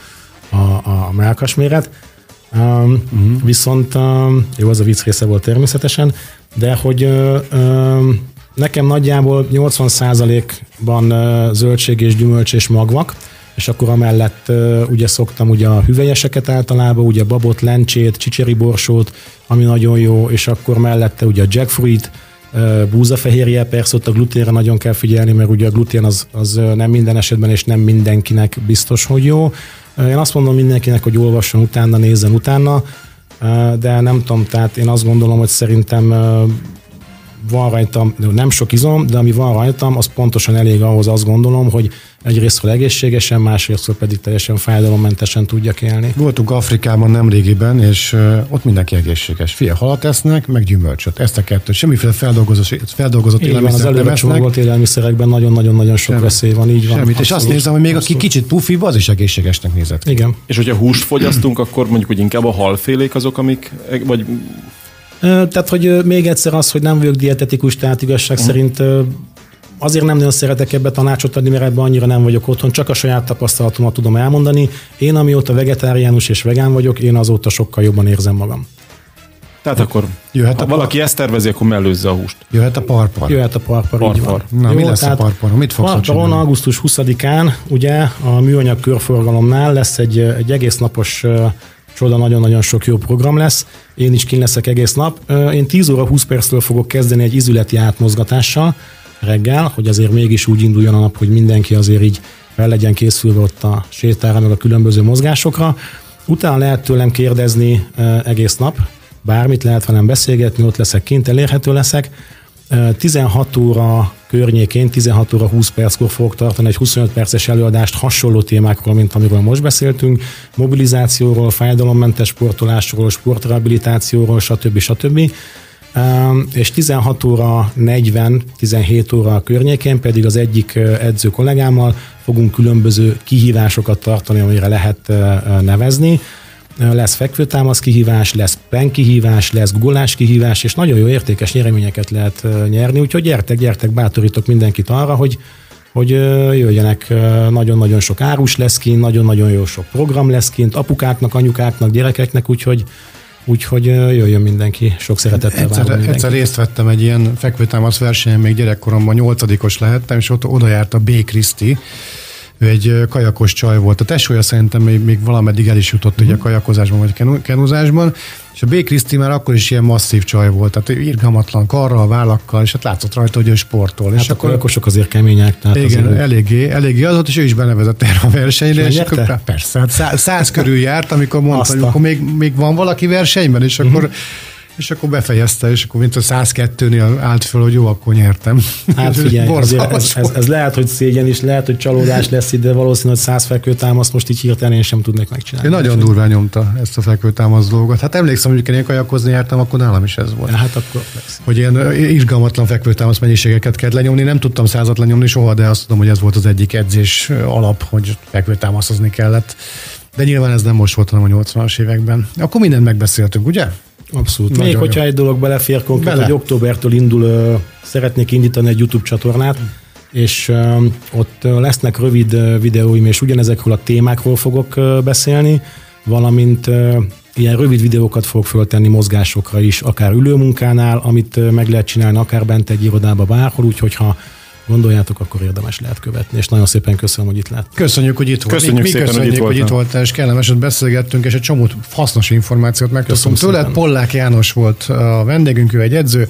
a, a melkasméret. Uh-huh. Viszont um, jó, az a vicc része volt természetesen, de hogy nekem nagyjából 80%-ban uh, zöldség és gyümölcs és magvak, és akkor amellett ugye szoktam ugye a hüvelyeseket általában, ugye babot, lencsét, csicseri borsót, ami nagyon jó, és akkor mellette ugye a jackfruit, búzafehérje, persze ott a gluténre nagyon kell figyelni, mert ugye a glutén az, az nem minden esetben és nem mindenkinek biztos, hogy jó. Én azt mondom mindenkinek, hogy olvasson utána, nézzen utána, de nem tudom, tehát én azt gondolom, hogy szerintem van rajtam, nem sok izom, de ami van rajtam, az pontosan elég ahhoz azt gondolom, hogy egyrésztről egészségesen, másrésztről pedig teljesen fájdalommentesen tudjak élni. Voltunk Afrikában nemrégiben, és ott mindenki egészséges. Fia, halat esznek, meg gyümölcsöt. Ezt a kettőt. Semmiféle feldolgozott, feldolgozott van, az előre esznek. csomagolott élelmiszerekben nagyon-nagyon-nagyon sok Semmi. veszély van, így van. Semmit. És azt abszolút. nézem, hogy még aki kicsit pufibb, az is egészségesnek nézett ki. Igen. És hogyha húst fogyasztunk, akkor mondjuk, hogy inkább a halfélék azok, amik, vagy Tehát, hogy még egyszer az, hogy nem vagyok dietetikus, tehát igazság Mhm. szerint azért nem nagyon szeretek ebbe tanácsot adni, mert ebben annyira nem vagyok otthon, csak a saját tapasztalatomat tudom elmondani. Én amióta vegetáriánus és vegán vagyok, én azóta sokkal jobban érzem magam. tehát akkor Jöhet ha a- valaki ezt tervezi, akkor mellőzze a húst. Jöhet a parpar. Jöhet a parpar, így van. Parpar. Na, mi lesz a parparon? Mit fogsz Parparon csinálni? augusztus 20-án ugye a műanyag körforgalomnál lesz egy, egy egész napos ö, csoda, nagyon-nagyon sok jó program lesz. Én is kin leszek egész nap. Én 10 óra 20 perctől fogok kezdeni egy izületi átmozgatással reggel, hogy azért mégis úgy induljon a nap, hogy mindenki azért így fel legyen készülve ott a sétára, meg a különböző mozgásokra. Utána lehet tőlem kérdezni egész nap, bármit lehet velem beszélgetni, ott leszek kint, elérhető leszek. Ö, 16 óra környékén, 16 óra 20 perckor fogok tartani egy 25 perces előadást hasonló témákról, mint amiről most beszéltünk, mobilizációról, fájdalommentes sportolásról, sportrehabilitációról, stb. stb. és 16 óra 40, 17 óra környékén pedig az egyik edző kollégámmal fogunk különböző kihívásokat tartani, amire lehet nevezni. Lesz fekvőtámasz kihívás, lesz pen kihívás, lesz gulás kihívás, és nagyon jó értékes nyereményeket lehet nyerni, úgyhogy gyertek, gyertek, bátorítok mindenkit arra, hogy hogy jöjjenek, nagyon-nagyon sok árus lesz kint, nagyon-nagyon jó sok program lesz kint, apukáknak, anyukáknak, gyerekeknek, úgyhogy Úgyhogy jöjjön mindenki, sok szeretettel egyszer, mindenki. egyszer részt vettem egy ilyen fekvőtámasz versenyen, még gyerekkoromban nyolcadikos lehettem, és ott oda járt a B. Kriszti, ő egy kajakos csaj volt. A tesója szerintem még, még valameddig el is jutott mm. ugye a kajakozásban vagy kenuzásban, és a B. Kriszti már akkor is ilyen masszív csaj volt, tehát irgalmatlan karral, vállakkal, és hát látszott rajta, hogy ő sportol. Hát és a akkor kajakosok azért kemények. Tehát igen, azért eléggé, eléggé az volt, és ő is benevezett erre a versenyre. És, és akkor, persze, hát száz, száz körül járt, amikor mondta, hogy akkor még, még van valaki versenyben, és akkor mm-hmm és akkor befejezte, és akkor mint a 102-nél állt fel, hogy jó, akkor nyertem. Hát figyelj, azért ez, ez, ez, lehet, hogy szégyen is, lehet, hogy csalódás lesz itt, de valószínűleg, hogy 100 fekvőtámaszt most így hirtelen én sem tudnék megcsinálni. Én nagyon durván nyomta ezt a fekvőtámasz dolgot. Hát emlékszem, hogy én kajakozni jártam, akkor nálam is ez volt. Ja, hát akkor lesz. Hogy ilyen izgalmatlan fekvőtámasz mennyiségeket kell lenyomni. Nem tudtam százat lenyomni soha, de azt tudom, hogy ez volt az egyik edzés alap, hogy fekvőtámaszozni kellett. De nyilván ez nem most volt, hanem a 80-as években. Akkor mindent megbeszéltünk, ugye? Abszolút. Még hogyha jó. egy dolog belefér konkrét, Bele. hogy októbertől indul, uh, szeretnék indítani egy YouTube csatornát, és uh, ott lesznek rövid uh, videóim, és ugyanezekről a témákról fogok uh, beszélni, valamint uh, ilyen rövid videókat fogok föltenni mozgásokra is, akár ülőmunkánál, amit meg lehet csinálni, akár bent egy irodába, bárhol, úgyhogy ha gondoljátok, akkor érdemes lehet követni. És nagyon szépen köszönöm, hogy itt lett. Köszönjük, hogy itt volt. Köszönjük mi, szépen, köszönjük, hogy itt, hogy itt voltál, és kellemeset beszélgettünk, és egy csomó hasznos információt megtudtunk tőled. Pollák János volt a vendégünk, ő egy edző,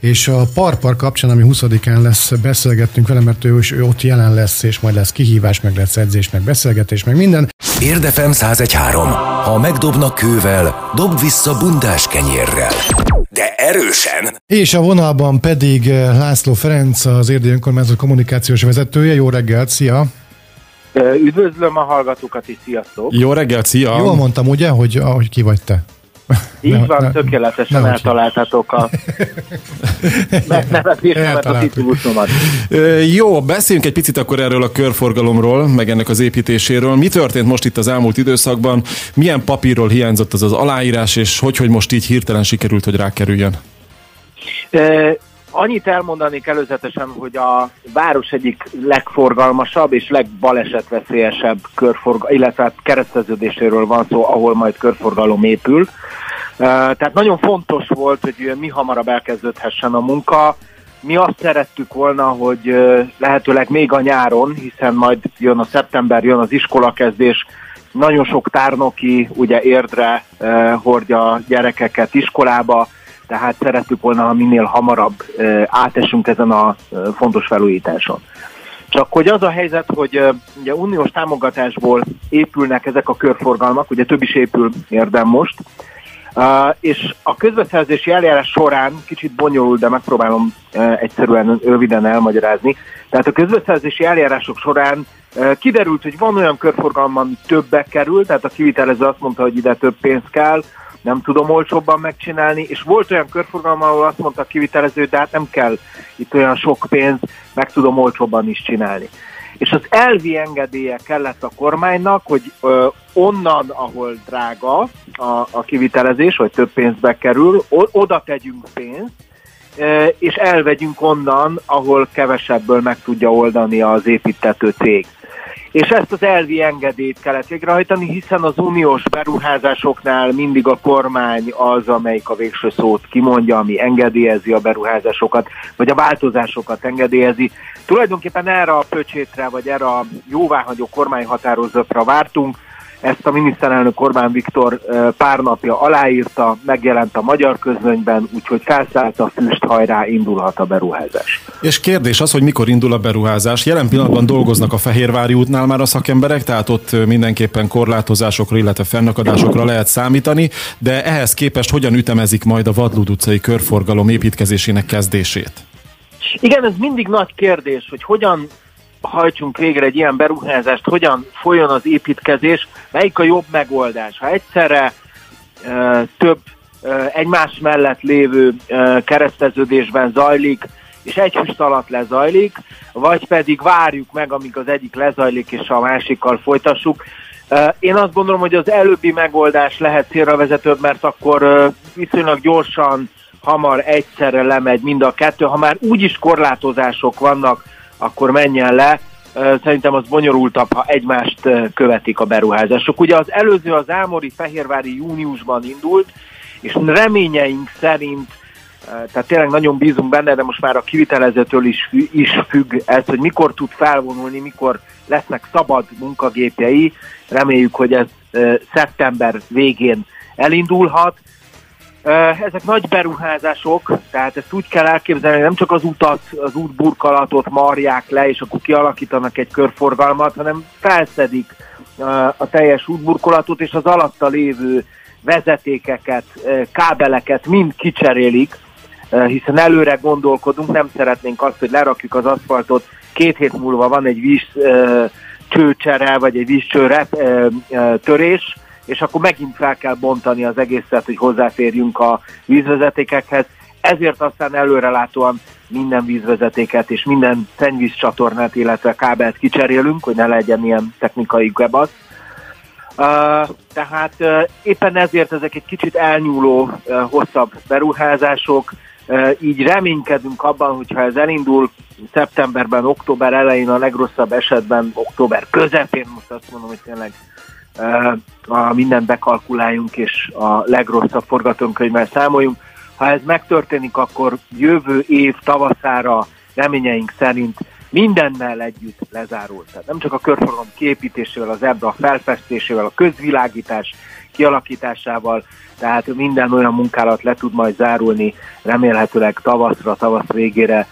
és a Parpar kapcsán, ami 20-án lesz, beszélgettünk vele, mert ő, is, ő ott jelen lesz, és majd lesz kihívás, meg lesz edzés, meg beszélgetés, meg minden. Érdefem 1013. Ha megdobnak kővel, dob vissza bundás kenyérrel de erősen. És a vonalban pedig eh, László Ferenc, az Érdi Önkormányzat kommunikációs vezetője. Jó reggelt, szia! Üdvözlöm a hallgatókat is, sziasztok! Jó reggelt, szia! Jól mondtam, ugye, hogy, hogy ki vagy te? Így van, tökéletesen ne, eltaláltatok a megnevezésemet, a titulusomat. Jó, beszéljünk egy picit akkor erről a körforgalomról, meg ennek az építéséről. Mi történt most itt az elmúlt időszakban? Milyen papírról hiányzott az az aláírás, és hogy, hogy most így hirtelen sikerült, hogy rákerüljön? Annyit elmondanék előzetesen, hogy a város egyik legforgalmasabb és legbalesetveszélyesebb körforgalom, illetve hát kereszteződéséről van szó, ahol majd körforgalom épül. Tehát nagyon fontos volt, hogy mi hamarabb elkezdődhessen a munka. Mi azt szerettük volna, hogy lehetőleg még a nyáron, hiszen majd jön a szeptember, jön az iskolakezdés, nagyon sok tárnoki ugye érdre hordja a gyerekeket iskolába, tehát szerettük volna, ha minél hamarabb átesünk ezen a fontos felújításon. Csak hogy az a helyzet, hogy ugye uniós támogatásból épülnek ezek a körforgalmak, ugye több is épül érdem most, és a közbeszerzési eljárás során kicsit bonyolult, de megpróbálom egyszerűen röviden elmagyarázni. Tehát a közbeszerzési eljárások során kiderült, hogy van olyan körforgalom, ami többbe kerül, tehát a kivitelező azt mondta, hogy ide több pénz kell, nem tudom olcsóbban megcsinálni, és volt olyan körforgalom, ahol azt mondta a kivitelező, de hát nem kell itt olyan sok pénz, meg tudom olcsóbban is csinálni. És az elvi engedélye kellett a kormánynak, hogy ö, onnan, ahol drága a, a kivitelezés, vagy több pénzbe kerül, o, oda tegyünk pénzt, ö, és elvegyünk onnan, ahol kevesebből meg tudja oldani az építető cég és ezt az elvi engedélyt kellett végrehajtani, hiszen az uniós beruházásoknál mindig a kormány az, amelyik a végső szót kimondja, ami engedélyezi a beruházásokat, vagy a változásokat engedélyezi. Tulajdonképpen erre a pöcsétre, vagy erre a jóváhagyó kormányhatározatra vártunk, ezt a miniszterelnök Orbán Viktor pár napja aláírta, megjelent a magyar közönyben, úgyhogy felszállt a füst, hajrá, indulhat a beruházás. És kérdés az, hogy mikor indul a beruházás. Jelen pillanatban dolgoznak a Fehérvári útnál már a szakemberek, tehát ott mindenképpen korlátozásokra, illetve fennakadásokra lehet számítani, de ehhez képest hogyan ütemezik majd a Vadlud utcai körforgalom építkezésének kezdését? Igen, ez mindig nagy kérdés, hogy hogyan hajtsunk végre egy ilyen beruházást, hogyan folyjon az építkezés, melyik a jobb megoldás. Ha egyszerre több egymás mellett lévő kereszteződésben zajlik, és egy füst alatt lezajlik, vagy pedig várjuk meg, amíg az egyik lezajlik, és a másikkal folytassuk. Én azt gondolom, hogy az előbbi megoldás lehet célra vezetőbb, mert akkor viszonylag gyorsan, hamar egyszerre lemegy mind a kettő. Ha már úgyis korlátozások vannak, akkor menjen le. Szerintem az bonyolultabb, ha egymást követik a beruházások. Ugye az előző az Ámori Fehérvári júniusban indult, és reményeink szerint tehát tényleg nagyon bízunk benne, de most már a kivitelezőtől is, is függ ez, hogy mikor tud felvonulni, mikor lesznek szabad munkagépjei. Reméljük, hogy ez szeptember végén elindulhat. Ezek nagy beruházások, tehát ezt úgy kell elképzelni, nem csak az utat, az útburkalatot marják le, és akkor kialakítanak egy körforgalmat, hanem felszedik a teljes útburkolatot, és az alatta lévő vezetékeket, kábeleket mind kicserélik, hiszen előre gondolkodunk, nem szeretnénk azt, hogy lerakjuk az aszfaltot, két hét múlva van egy víz csőcsere, vagy egy vízcsőre törés, és akkor megint fel kell bontani az egészet, hogy hozzáférjünk a vízvezetékekhez. Ezért aztán előrelátóan minden vízvezetéket és minden szennyvízcsatornát, illetve kábelt kicserélünk, hogy ne legyen ilyen technikai gebasz. Uh, tehát uh, éppen ezért ezek egy kicsit elnyúló, uh, hosszabb beruházások, így reménykedünk abban, hogyha ez elindul szeptemberben, október elején, a legrosszabb esetben október közepén, most azt mondom, hogy tényleg a mindent bekalkuláljunk, és a legrosszabb forgatókönyvvel számoljunk. Ha ez megtörténik, akkor jövő év tavaszára reményeink szerint mindennel együtt lezárult. Tehát nem csak a körforgalom kiépítésével, az ebbe felfestésével, a közvilágítás kialakításával, tehát minden olyan munkálat le tud majd zárulni remélhetőleg tavaszra, tavasz végére,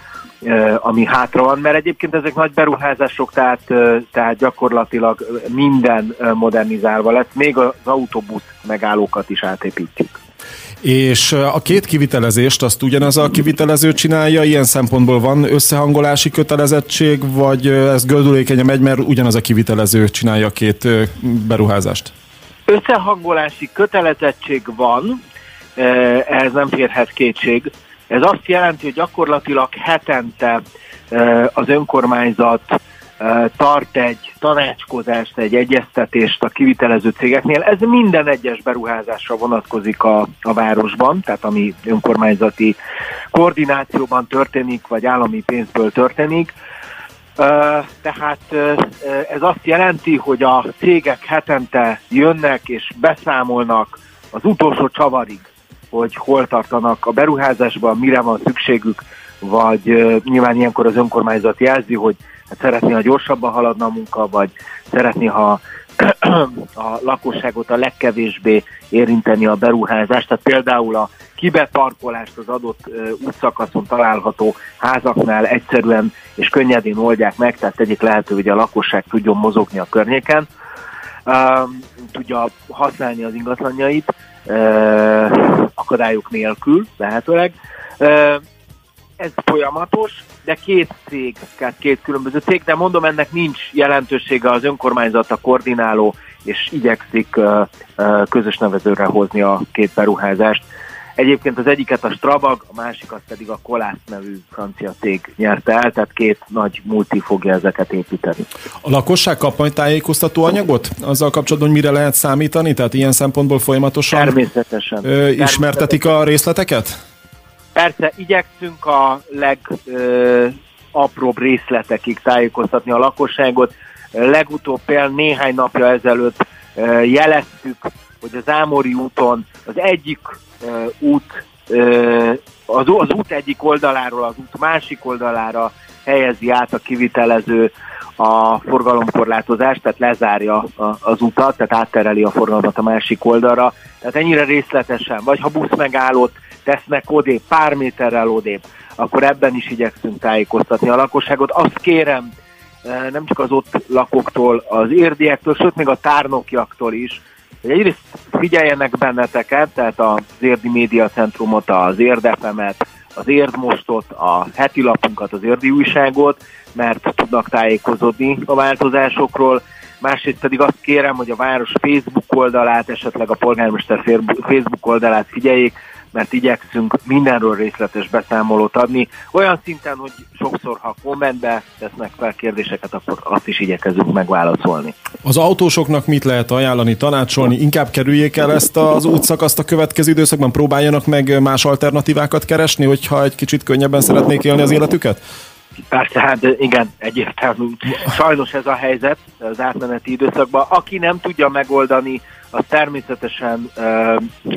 ami hátra van, mert egyébként ezek nagy beruházások, tehát, tehát gyakorlatilag minden modernizálva lesz, még az autóbusz megállókat is átépítjük. És a két kivitelezést azt ugyanaz a kivitelező csinálja, ilyen szempontból van összehangolási kötelezettség, vagy ez gördülékenyen megy, mert ugyanaz a kivitelező csinálja a két beruházást? Összehangolási kötelezettség van, ehhez nem férhet kétség. Ez azt jelenti, hogy gyakorlatilag hetente az önkormányzat tart egy tanácskozást, egy egyeztetést a kivitelező cégeknél. Ez minden egyes beruházásra vonatkozik a, a városban, tehát ami önkormányzati koordinációban történik, vagy állami pénzből történik. Tehát ez azt jelenti, hogy a cégek hetente jönnek és beszámolnak az utolsó csavarig, hogy hol tartanak a beruházásban, mire van szükségük, vagy nyilván ilyenkor az önkormányzat jelzi, hogy hát szeretné, ha gyorsabban haladna a munka, vagy szeretné, ha a lakosságot a legkevésbé érinteni a beruházást. Tehát például a kibeparkolást az adott útszakaszon található házaknál egyszerűen és könnyedén oldják meg, tehát tegyék lehető, hogy a lakosság tudjon mozogni a környéken, tudja használni az ingatlanjait akadályok nélkül lehetőleg ez folyamatos, de két cég, tehát két különböző cég, de mondom, ennek nincs jelentősége az önkormányzat, a koordináló, és igyekszik közös nevezőre hozni a két beruházást. Egyébként az egyiket a Strabag, a másikat pedig a Kolász nevű francia cég nyerte el, tehát két nagy multi fogja ezeket építeni. A lakosság kap majd tájékoztató anyagot? Azzal kapcsolatban, hogy mire lehet számítani? Tehát ilyen szempontból folyamatosan Természetesen. Ö, ismertetik a részleteket? Persze, igyekszünk a legapróbb részletekig tájékoztatni a lakosságot. Legutóbb például néhány napja ezelőtt jeleztük, hogy az Ámori úton az egyik út, az, az út egyik oldaláról az út másik oldalára helyezi át a kivitelező a forgalomkorlátozást, tehát lezárja az utat, tehát áttereli a forgalmat a másik oldalra. Tehát ennyire részletesen, vagy ha busz megállott, tesznek odébb, pár méterrel odébb, akkor ebben is igyekszünk tájékoztatni a lakosságot. Azt kérem, nem csak az ott lakóktól, az érdiektől, sőt még a tárnokjaktól is, egyrészt figyeljenek benneteket, tehát az Érdi Média Centrumot, az Érdefemet, az Érdmostot, a heti lapunkat, az Érdi újságot, mert tudnak tájékozódni a változásokról, másrészt pedig azt kérem, hogy a város Facebook oldalát, esetleg a polgármester Facebook oldalát figyeljék, mert igyekszünk mindenről részletes beszámolót adni. Olyan szinten, hogy sokszor, ha kommentbe tesznek fel kérdéseket, akkor azt is igyekezünk megválaszolni. Az autósoknak mit lehet ajánlani, tanácsolni? Inkább kerüljék el ezt az útszakaszt a következő időszakban, próbáljanak meg más alternatívákat keresni, hogyha egy kicsit könnyebben szeretnék élni az életüket? Persze, hát igen, egyértelmű. Sajnos ez a helyzet az átmeneti időszakban. Aki nem tudja megoldani, az természetesen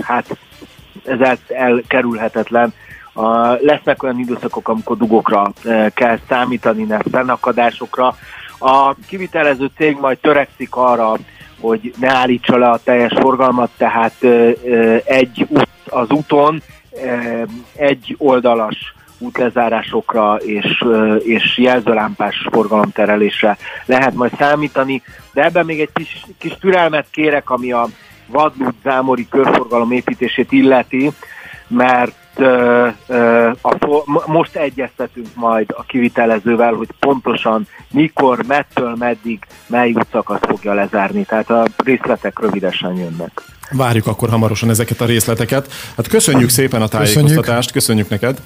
hát ez el, elkerülhetetlen. A, lesznek olyan időszakok, amikor dugokra e, kell számítani, ne fennakadásokra. A kivitelező cég majd törekszik arra, hogy ne állítsa le a teljes forgalmat, tehát e, e, egy út az úton, e, egy oldalas útlezárásokra és, és jelzőlámpás forgalomterelésre lehet majd számítani, de ebben még egy kis, kis türelmet kérek, ami a vadlút zámori körforgalom építését illeti, mert a, most egyeztetünk majd a kivitelezővel, hogy pontosan mikor, mettől meddig, mely útszakasz fogja lezárni. Tehát a részletek rövidesen jönnek. Várjuk akkor hamarosan ezeket a részleteket. Hát köszönjük szépen a tájékoztatást, köszönjük, köszönjük neked.